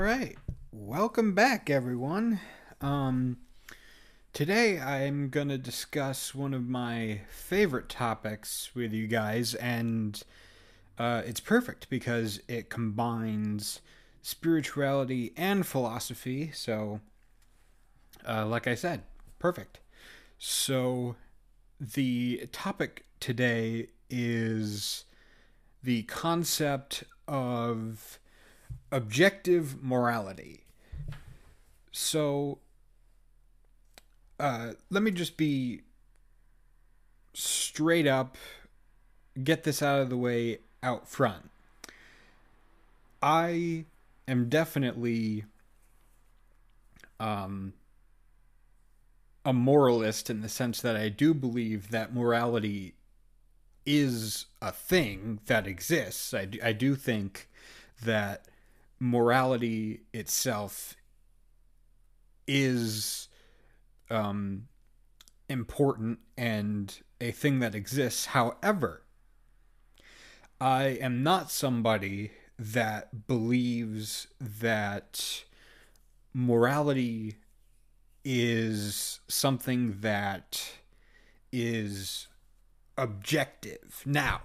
All right. Welcome back, everyone. Um, today I'm going to discuss one of my favorite topics with you guys, and uh, it's perfect because it combines spirituality and philosophy. So, uh, like I said, perfect. So, the topic today is the concept of objective morality. So, uh, let me just be straight up, get this out of the way out front. I am definitely um, a moralist in the sense that I do believe that morality is a thing that exists. I do, I do think that morality itself is um, important and a thing that exists. However, I am not somebody that believes that morality is something that is objective. Now,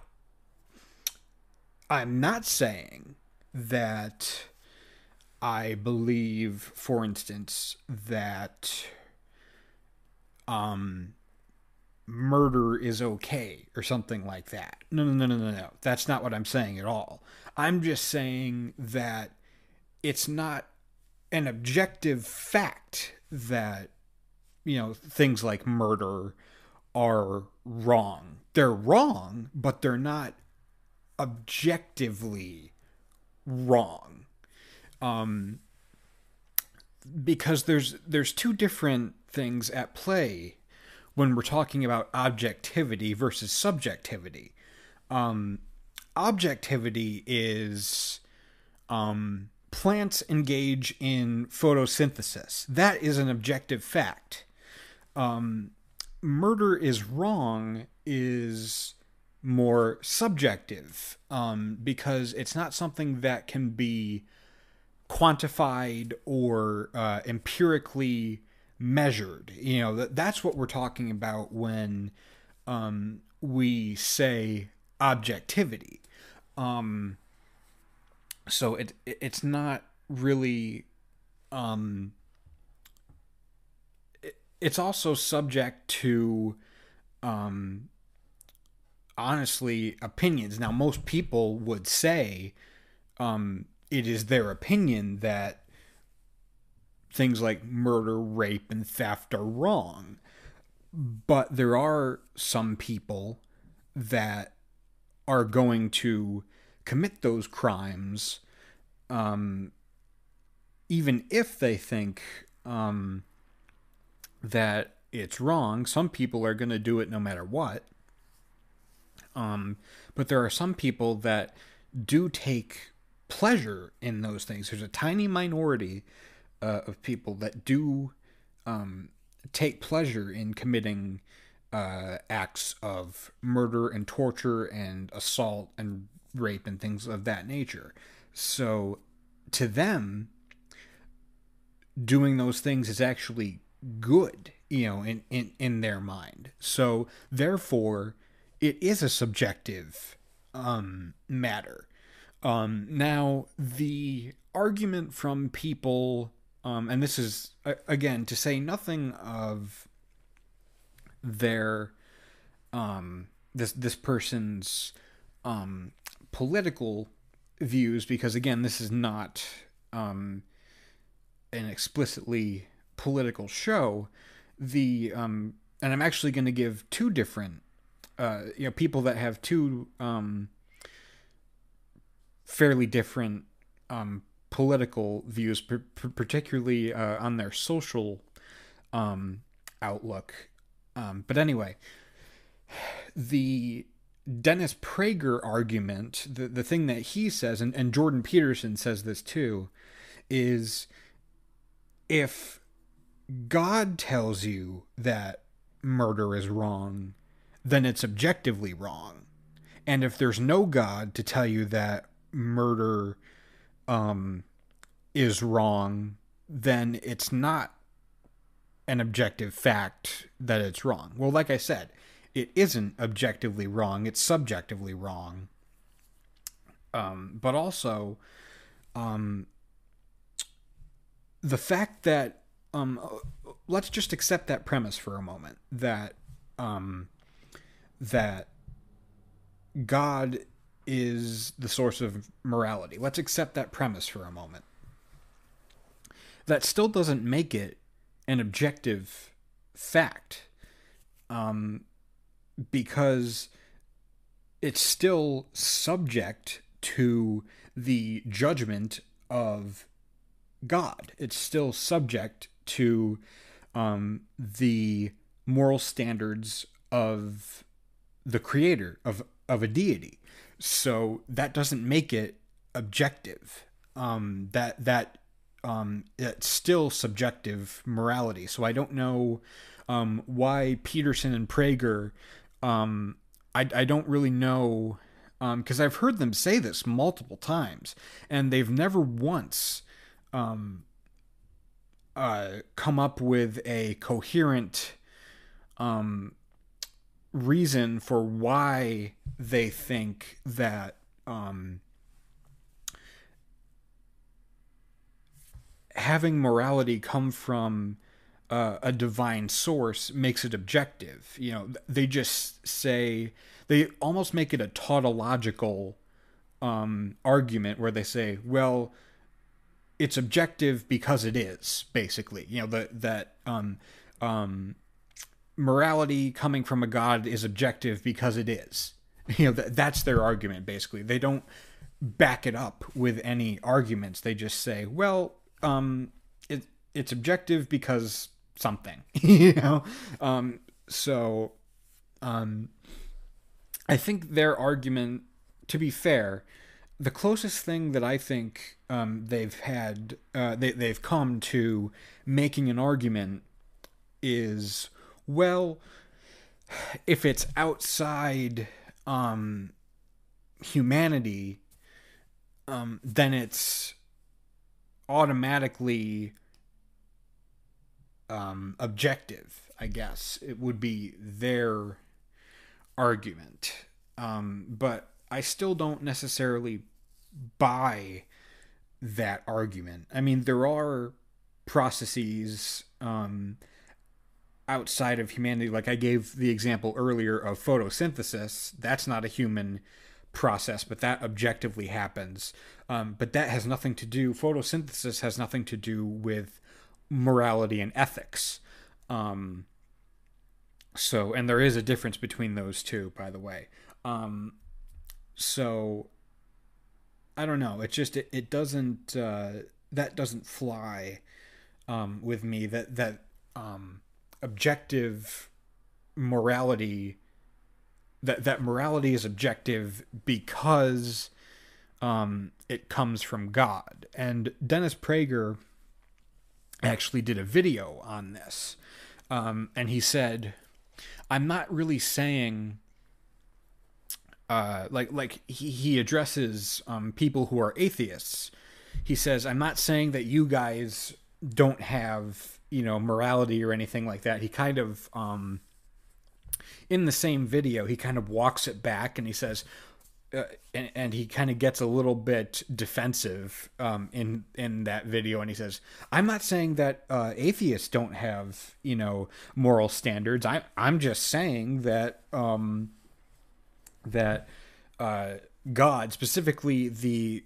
I'm not saying that I believe, for instance, that um murder is okay or something like that. No, no, no, no, no, no. That's not what I'm saying at all. I'm just saying that it's not an objective fact that you know things like murder are wrong. They're wrong, but they're not objectively wrong. Um because there's there's two different things at play when we're talking about objectivity versus subjectivity. Um objectivity is um plants engage in photosynthesis. That is an objective fact. Um, murder is wrong is more subjective um, because it's not something that can be quantified or uh, empirically measured. You know, that, that's what we're talking about when um, we say objectivity. Um, so it it's not really um it, it's also subject to um honestly opinions. Now most people would say um it is their opinion that things like murder rape and theft are wrong. But there are some people that are going to commit those crimes, um, even if they think um, that it's wrong, some people are going to do it no matter what. Um, but there are some people that do take pleasure in those things. There's a tiny minority uh, of people that do um, take pleasure in committing uh, acts of murder and torture and assault and rape and things of that nature. So to them, doing those things is actually good, you know, in, in, in their mind. So therefore, it is a subjective um, matter. Um, now, the argument from people, um, and this is, again, to say nothing of their, um, this, this person's um, political views because again this is not um, an explicitly political show the um, and i'm actually going to give two different uh, you know people that have two um, fairly different um, political views particularly uh, on their social um, outlook. Um, but anyway the Dennis Prager argument, the, the thing that he says, and, and Jordan Peterson says this too, is if God tells you that murder is wrong, then it's objectively wrong. And if there's no God to tell you that murder um, is wrong, then it's not an objective fact that it's wrong. Well, like I said, it isn't objectively wrong, it's subjectively wrong. Um, but also, um, the fact that, um, let's just accept that premise for a moment that, um, that God is the source of morality. Let's accept that premise for a moment. That still doesn't make it an objective fact um, because it's still subject to the judgment of God. It's still subject to um, the moral standards of the creator of of a deity. So that doesn't make it objective. Um, that that um, it's still subjective morality. So I don't know um, why Peterson and Prager. Um, I I don't really know because um, I've heard them say this multiple times, and they've never once um, uh, come up with a coherent um, reason for why they think that um, having morality come from uh, a divine source makes it objective. You know, they just say they almost make it a tautological um, argument where they say, well, it's objective because it is basically. You know, that that um, um, morality coming from a god is objective because it is. You know, that, that's their argument basically. They don't back it up with any arguments. They just say, well, um, it, it's objective because something, you know? Um, so, um, I think their argument, to be fair, the closest thing that I think um, they've had, uh, they, they've come to making an argument is well, if it's outside um, humanity, um, then it's automatically um, objective. I guess it would be their argument, um, but I still don't necessarily buy that argument. I mean, there are processes um, outside of humanity. Like I gave the example earlier of photosynthesis. That's not a human process, but that objectively happens. Um, but that has nothing to do, photosynthesis has nothing to do with morality and ethics. Um, so, and there is a difference between those two, by the way. Um, so, I don't know. It just, it, it doesn't, uh, that doesn't fly um, with me. That, that, um, objective morality that that morality is objective because um, it comes from God. And Dennis Prager actually did a video on this, um, and he said, "I'm not really saying." Uh, like like he, he addresses um, people who are atheists. He says, "I'm not saying that you guys don't have you know morality or anything like that. He kind of um, in the same video he kind of walks it back and he says. Uh, and, and, he kind of gets a little bit defensive um, in in that video, and he says, "I'm not saying that uh, atheists don't have you know moral standards. I'm I'm just saying that um, that uh, God, specifically the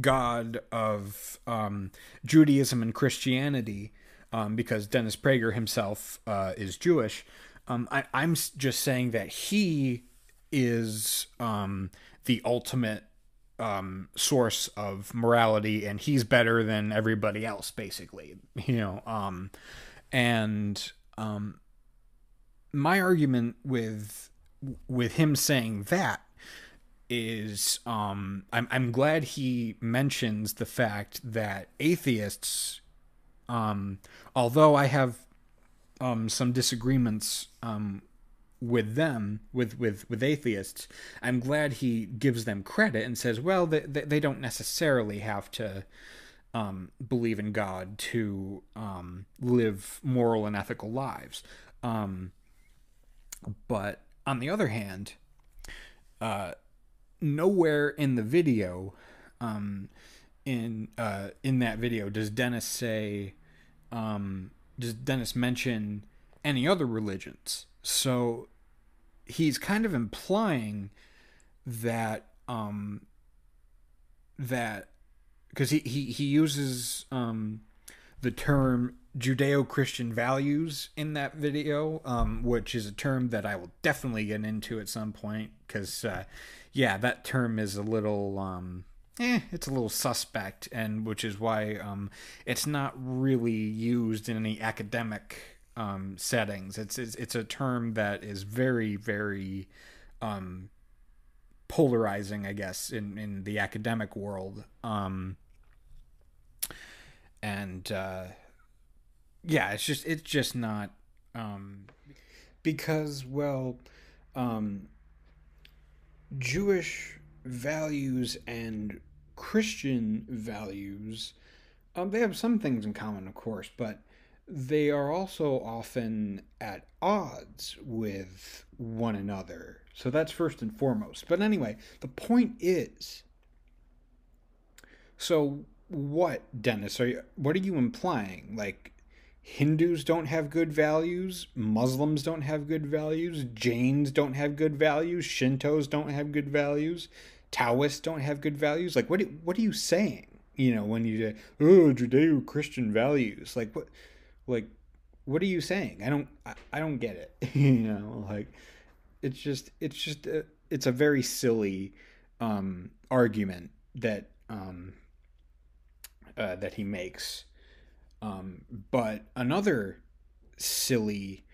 God of um, Judaism and Christianity, um, because Dennis Prager himself uh, is Jewish. Um, I, am just saying that he is um, the ultimate um, source of morality, and he's better than everybody else, basically. You know, um, and um, my argument with with him saying that is um, I'm I'm glad he mentions the fact that atheists um, although I have um, some disagreements um, with them, with, with, with atheists, I'm glad he gives them credit and says, well, they, they don't necessarily have to um, believe in God to um, live moral and ethical lives. Um, but on the other hand, uh, nowhere in the video, um, in uh, in that video, does Dennis say, um, does Dennis mention any other religions? So he's kind of implying that um, that because he, he he uses um, the term Judeo-Christian values in that video, um, which is a term that I will definitely get into at some point because, uh, yeah, that term is a little, um, eh, it's a little suspect, and which is why um, it's not really used in any academic um, settings. It's, it's it's a term that is very very um, polarizing, I guess, in in the academic world. Um, and uh, yeah, it's just it's just not um, because well, um, Jewish values and Christian values, um, they have some things in common, of course, but they are also often at odds with one another. So that's first and foremost. But anyway, the point is so what, Dennis? Are you, what are you implying? Like Hindus don't have good values, Muslims don't have good values, Jains don't have good values, Shintos don't have good values, Taoists don't have good values. Like what what are you saying? You know, when you say, "Oh, Judeo-Christian values." Like what like what are you saying? I don't I, I don't get it. you know, like it's just it's just a, it's a very silly um argument that um uh, that he makes. Um, but another silly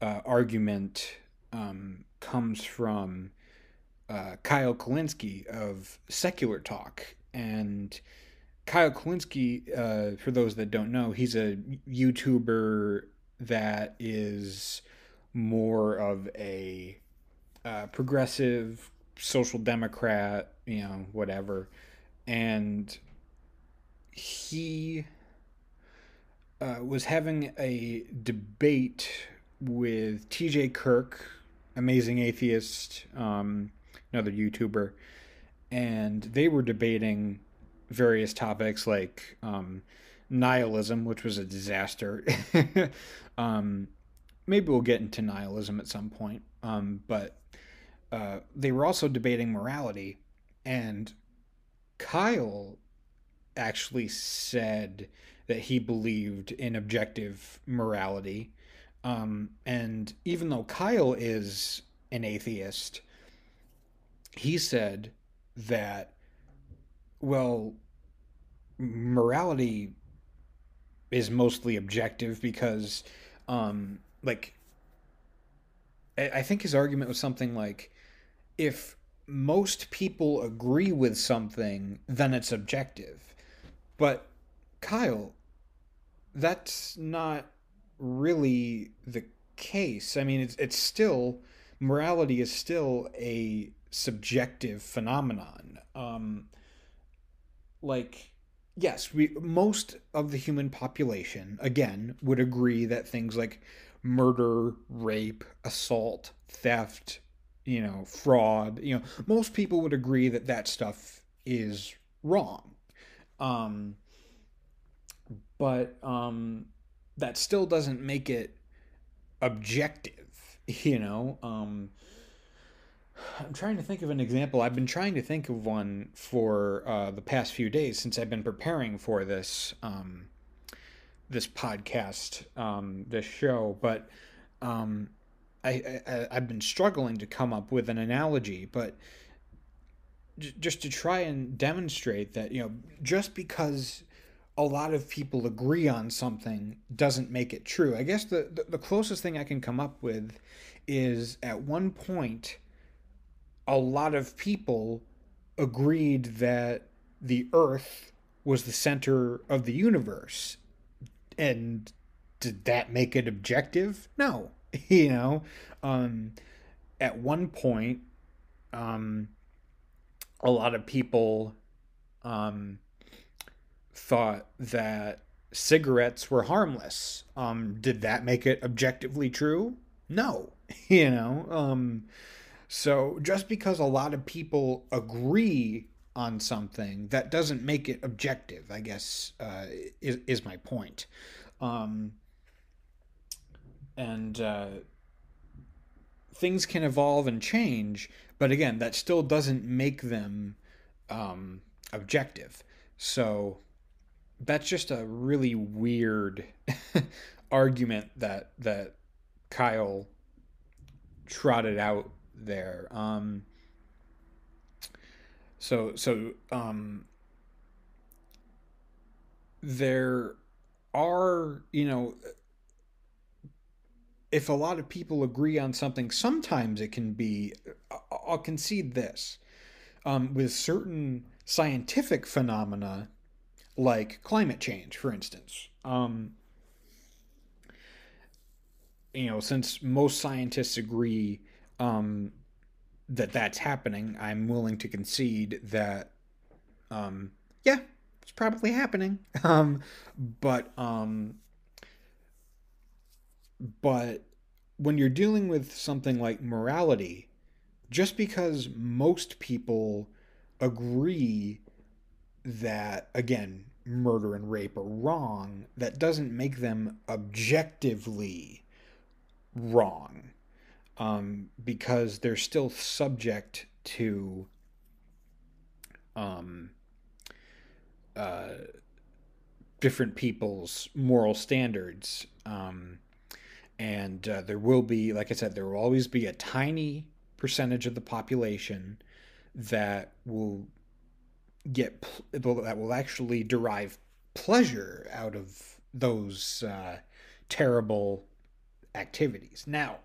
uh, argument um, comes from uh, Kyle Kulinski of Secular Talk. And Kyle Kulinski, uh, for those that don't know, he's a YouTuber that is more of a uh, progressive social democrat, you know, whatever. And he uh, was having a debate with TJ Kirk, amazing atheist, um, another YouTuber, and they were debating various topics like um, nihilism, which was a disaster. um, maybe we'll get into nihilism at some point, um, but uh, they were also debating morality, and Kyle actually said that he believed in objective morality. Um, and even though Kyle is an atheist, he said that, well, morality is mostly objective because, um, like, I think his argument was something like if most people agree with something, then it's objective. But Kyle, that's not really the case. I mean, it's it's still morality is still a subjective phenomenon. Um, like, yes, we most of the human population again would agree that things like murder, rape, assault, theft, you know, fraud, you know, most people would agree that that stuff is wrong. Um, but um, that still doesn't make it objective, you know. Um, I'm trying to think of an example. I've been trying to think of one for uh, the past few days since I've been preparing for this um, this podcast, um, this show. But um, I, I I've been struggling to come up with an analogy, but just to try and demonstrate that you know just because a lot of people agree on something doesn't make it true. I guess the, the, the closest thing I can come up with is at one point a lot of people agreed that the earth was the center of the universe and did that make it objective no you know um at one point um a lot of people um, thought that cigarettes were harmless. Um, did that make it objectively true? No. you know, um, so just because a lot of people agree on something, that doesn't make it objective. I guess uh, is is my point. Um, and uh, things can evolve and change, but again, that still doesn't make them um, objective. So that's just a really weird argument that that Kyle trotted out there. Um, so so um, there are you know if a lot of people agree on something, sometimes it can be. I'll concede this. Um, with certain scientific phenomena, like climate change, for instance. Um, you know, since most scientists agree um, that that's happening, I'm willing to concede that, um, yeah, it's probably happening. Um, but um, but when you're dealing with something like morality, just because most people agree that again murder and rape are wrong, that doesn't make them objectively wrong um, because they're still subject to um, uh, different people's moral standards. Um, and uh, there will be, like I said, there will always be a tiny percentage of the population that will get that will actually derive pleasure out of those uh, terrible activities. Now,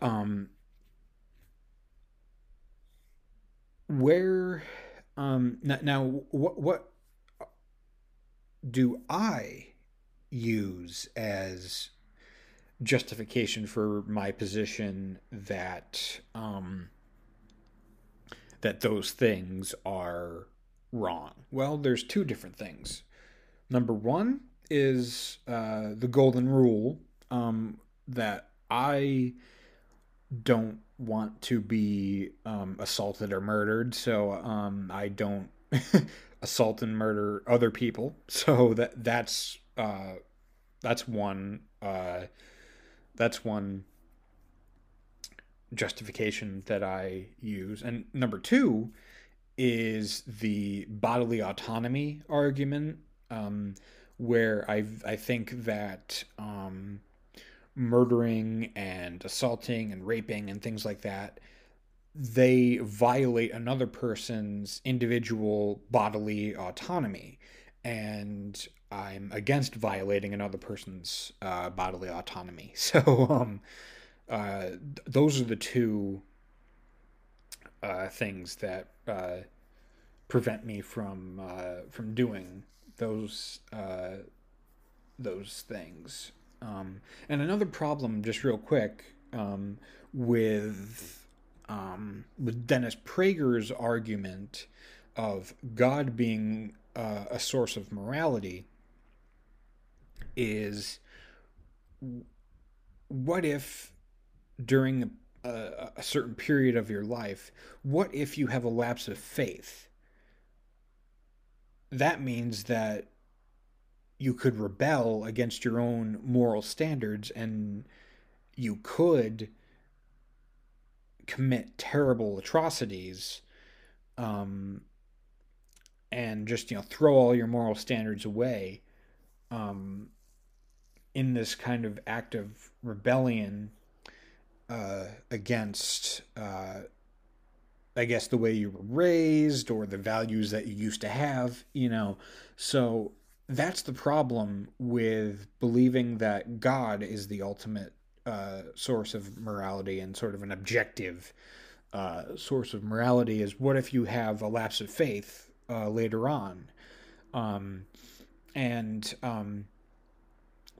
um, where um, now, what what do I use as justification for my position that um, that those things are wrong? Well, there's two different things. Number one is uh, the golden rule um, that I don't want to be um, assaulted or murdered, so um, I don't assault and murder other people. So that that's uh, that's one uh, that's one justification that I use. And number two is the bodily autonomy argument, um, where I I think that um, murdering and assaulting and raping and things like that they violate another person's individual bodily autonomy and i'm against violating another person's uh, bodily autonomy so um, uh, those are the two uh, things that uh, prevent me from uh, from doing those uh, those things. Um, and another problem, just real quick, um, with um, with Dennis Prager's argument of God being uh, a source of morality is what if during a, a, certain period of your life, what if you have a lapse of faith? That means that you could rebel against your own moral standards and you could commit terrible atrocities um, and just you know throw all your moral standards away um, in this kind of act of rebellion uh, against, uh, I guess, the way you were raised or the values that you used to have, you know. So that's the problem with believing that God is the ultimate uh, source of morality and sort of an objective uh, source of morality is what if you have a lapse of faith uh, later on? Um, and um,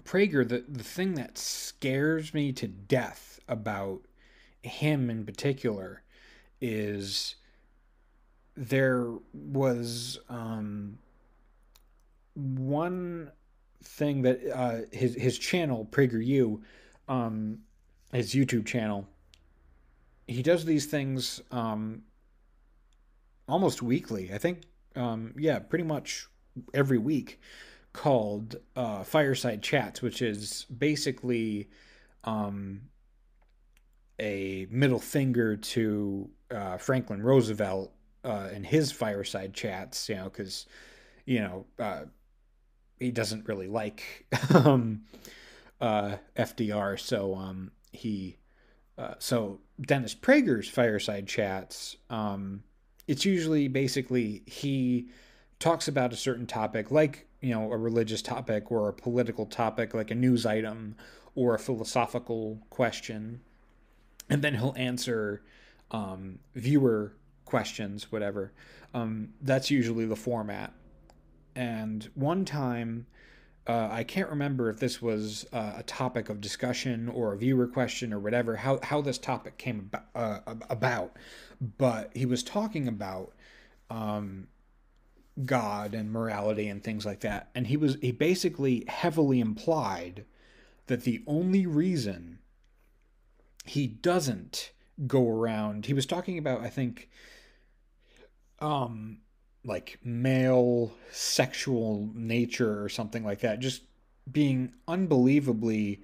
Prager, the, the thing that scares me to death about him in particular is there was um, one thing that uh, his his channel PragerU, um, his YouTube channel. He does these things um, almost weekly. I think, um, yeah, pretty much every week, called uh, Fireside Chats, which is basically um, a middle finger to uh, Franklin Roosevelt uh, and his fireside chats, you know, because you know uh, he doesn't really like um, uh, FDR, so um, he uh, so Dennis Prager's fireside chats. Um, it's usually basically he talks about a certain topic, like you know a religious topic or a political topic, like a news item or a philosophical question, and then he'll answer um, viewer questions, whatever. Um, that's usually the format. And one time, uh, I can't remember if this was uh, a topic of discussion or a viewer question or whatever, how, how this topic came about, uh, about. But he was talking about um, God and morality and things like that. And he was he basically heavily implied that the only reason he doesn't go around he was talking about I think um like male sexual nature or something like that just being unbelievably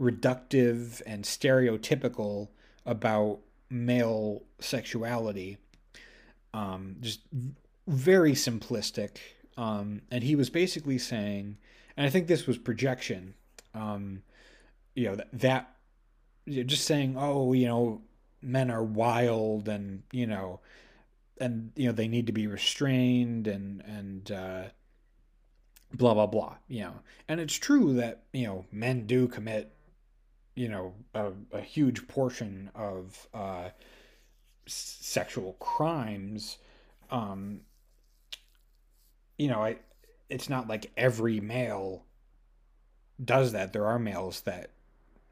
reductive and stereotypical about male sexuality um just very simplistic um and he was basically saying and I think this was projection. Um, you know that, that just saying, oh, you know, men are wild, and you know, and you know they need to be restrained, and and uh, blah blah blah. You know, and it's true that you know men do commit, you know, a, a huge portion of uh, sexual crimes. Um, you know, I it's not like every male does that. There are males that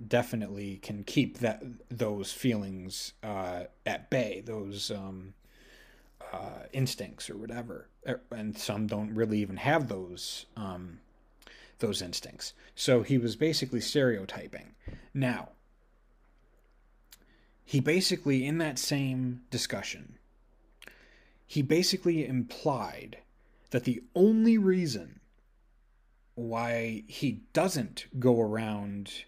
definitely can keep that those feelings uh, at bay, those um, uh, instincts or whatever, er, and some don't really even have those um, those instincts. So he was basically stereotyping. Now, he basically in that same discussion, he basically implied that the only reason why he doesn't go around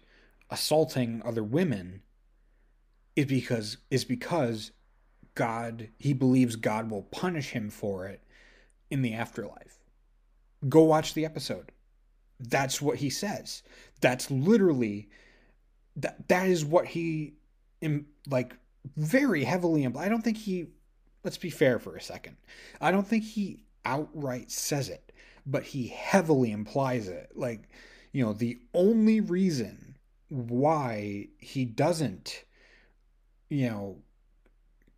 assaulting other women is because is because God he believes God will punish him for it in the afterlife. Go watch the episode. That's what he says. That's literally that that is what he like very heavily implies. I don't think he let's be fair for a second. I don't think he outright says it, but he heavily implies it. Like, you know, the only reason why he doesn't, you know,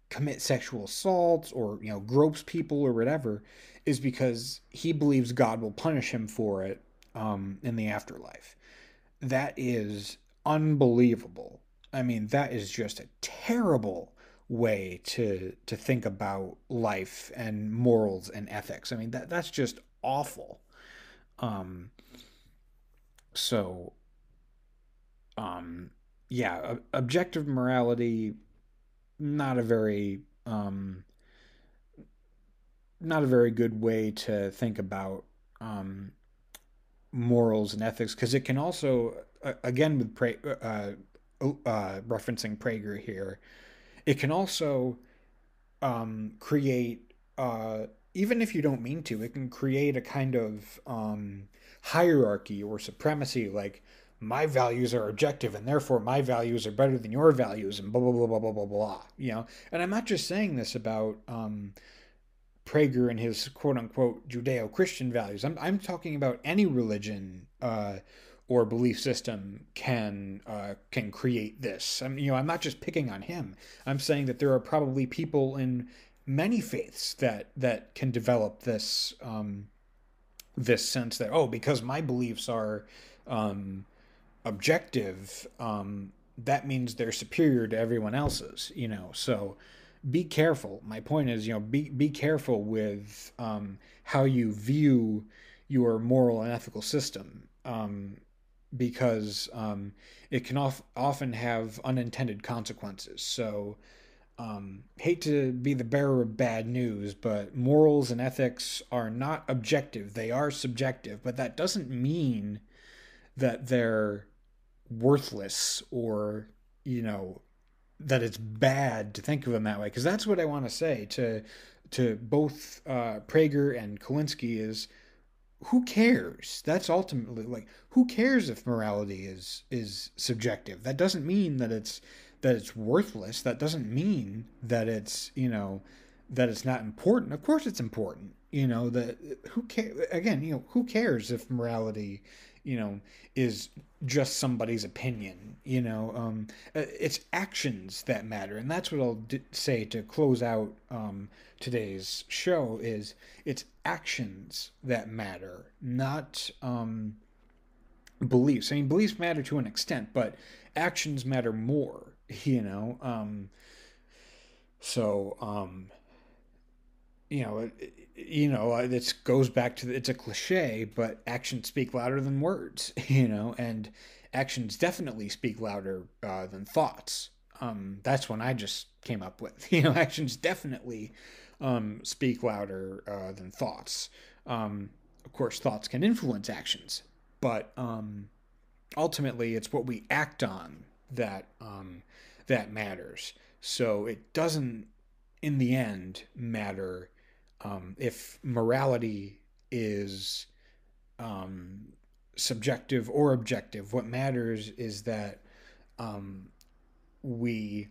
commit sexual assaults or, you know, gropes people or whatever is because he believes God will punish him for it um, in the afterlife. That is unbelievable. I mean, that is just a terrible way to to think about life and morals and ethics. I mean that that's just awful. Um so um yeah, objective morality not a very um not a very good way to think about um morals and ethics because it can also again with pra- uh, uh, referencing Prager here it can also um, create, uh, even if you don't mean to, it can create a kind of um, hierarchy or supremacy, like my values are objective and therefore my values are better than your values and blah blah blah blah blah blah blah. You know, and I'm not just saying this about um, Prager and his quote unquote Judeo Christian values. I'm I'm talking about any religion. Uh, or belief system can uh, can create this. I mean, you know, I'm not just picking on him. I'm saying that there are probably people in many faiths that that can develop this um, this sense that oh, because my beliefs are um, objective, um, that means they're superior to everyone else's. You know, so be careful. My point is, you know, be be careful with um, how you view your moral and ethical system, um, because um, it can of, often have unintended consequences. So, um, hate to be the bearer of bad news, but morals and ethics are not objective; they are subjective. But that doesn't mean that they're worthless or you know that it's bad to think of them that way. Because that's what I want to say to to both uh, Prager and Kulinski is who cares? That's ultimately like who cares if morality is is subjective? That doesn't mean that it's that it's worthless. That doesn't mean that it's you know that it's not important. Of course it's important you know that who care again you know who cares if morality you know is just somebody's opinion you know um, uh, it's actions that matter. And that's what i'll d- say to close out um, today's show is it's actions that matter not um, beliefs. I mean beliefs matter to an extent but actions matter more you know um, so um, you know you know, it goes back to it's a cliche, but actions speak louder than words, you know, and actions definitely speak louder uh, than thoughts. Um, that's one I just came up with. You know, actions definitely um, speak louder uh, than thoughts. Um, of course, thoughts can influence actions, but um, ultimately, it's what we act on that um, that matters. So it doesn't, in the end, matter um, if morality is um, subjective or objective, what matters is that um, we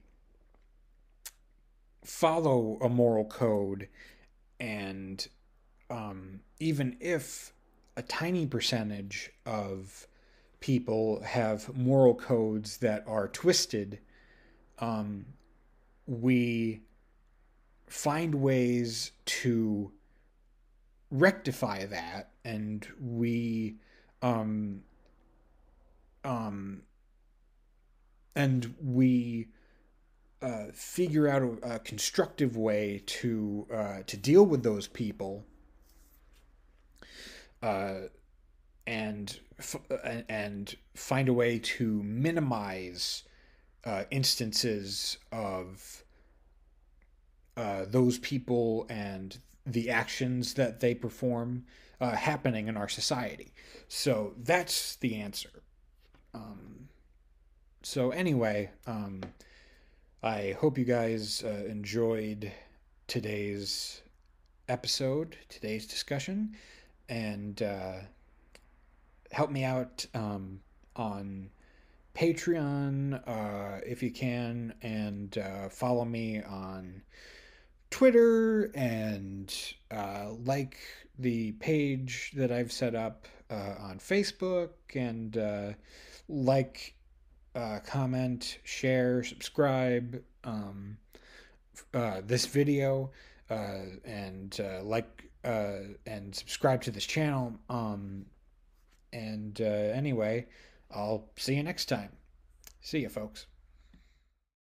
follow a moral code, and um, even if a tiny percentage of people have moral codes that are twisted, um, we find ways to rectify that and we um um and we uh, figure out a, a, constructive way to uh, to deal with those people uh, and f- and find a way to minimize uh, instances of uh, those people and the actions that they perform uh, happening in our society. So that's the answer. Um, so, anyway, um, I hope you guys uh, enjoyed today's episode, today's discussion, and uh, help me out um, on Patreon uh, if you can, and uh, follow me on Twitter and uh, like the page that I've set up uh, on Facebook and uh, like, uh, comment, share, subscribe um, uh, this video uh, and like and subscribe to this channel. Um, and anyway, I'll see you next time. See you, folks.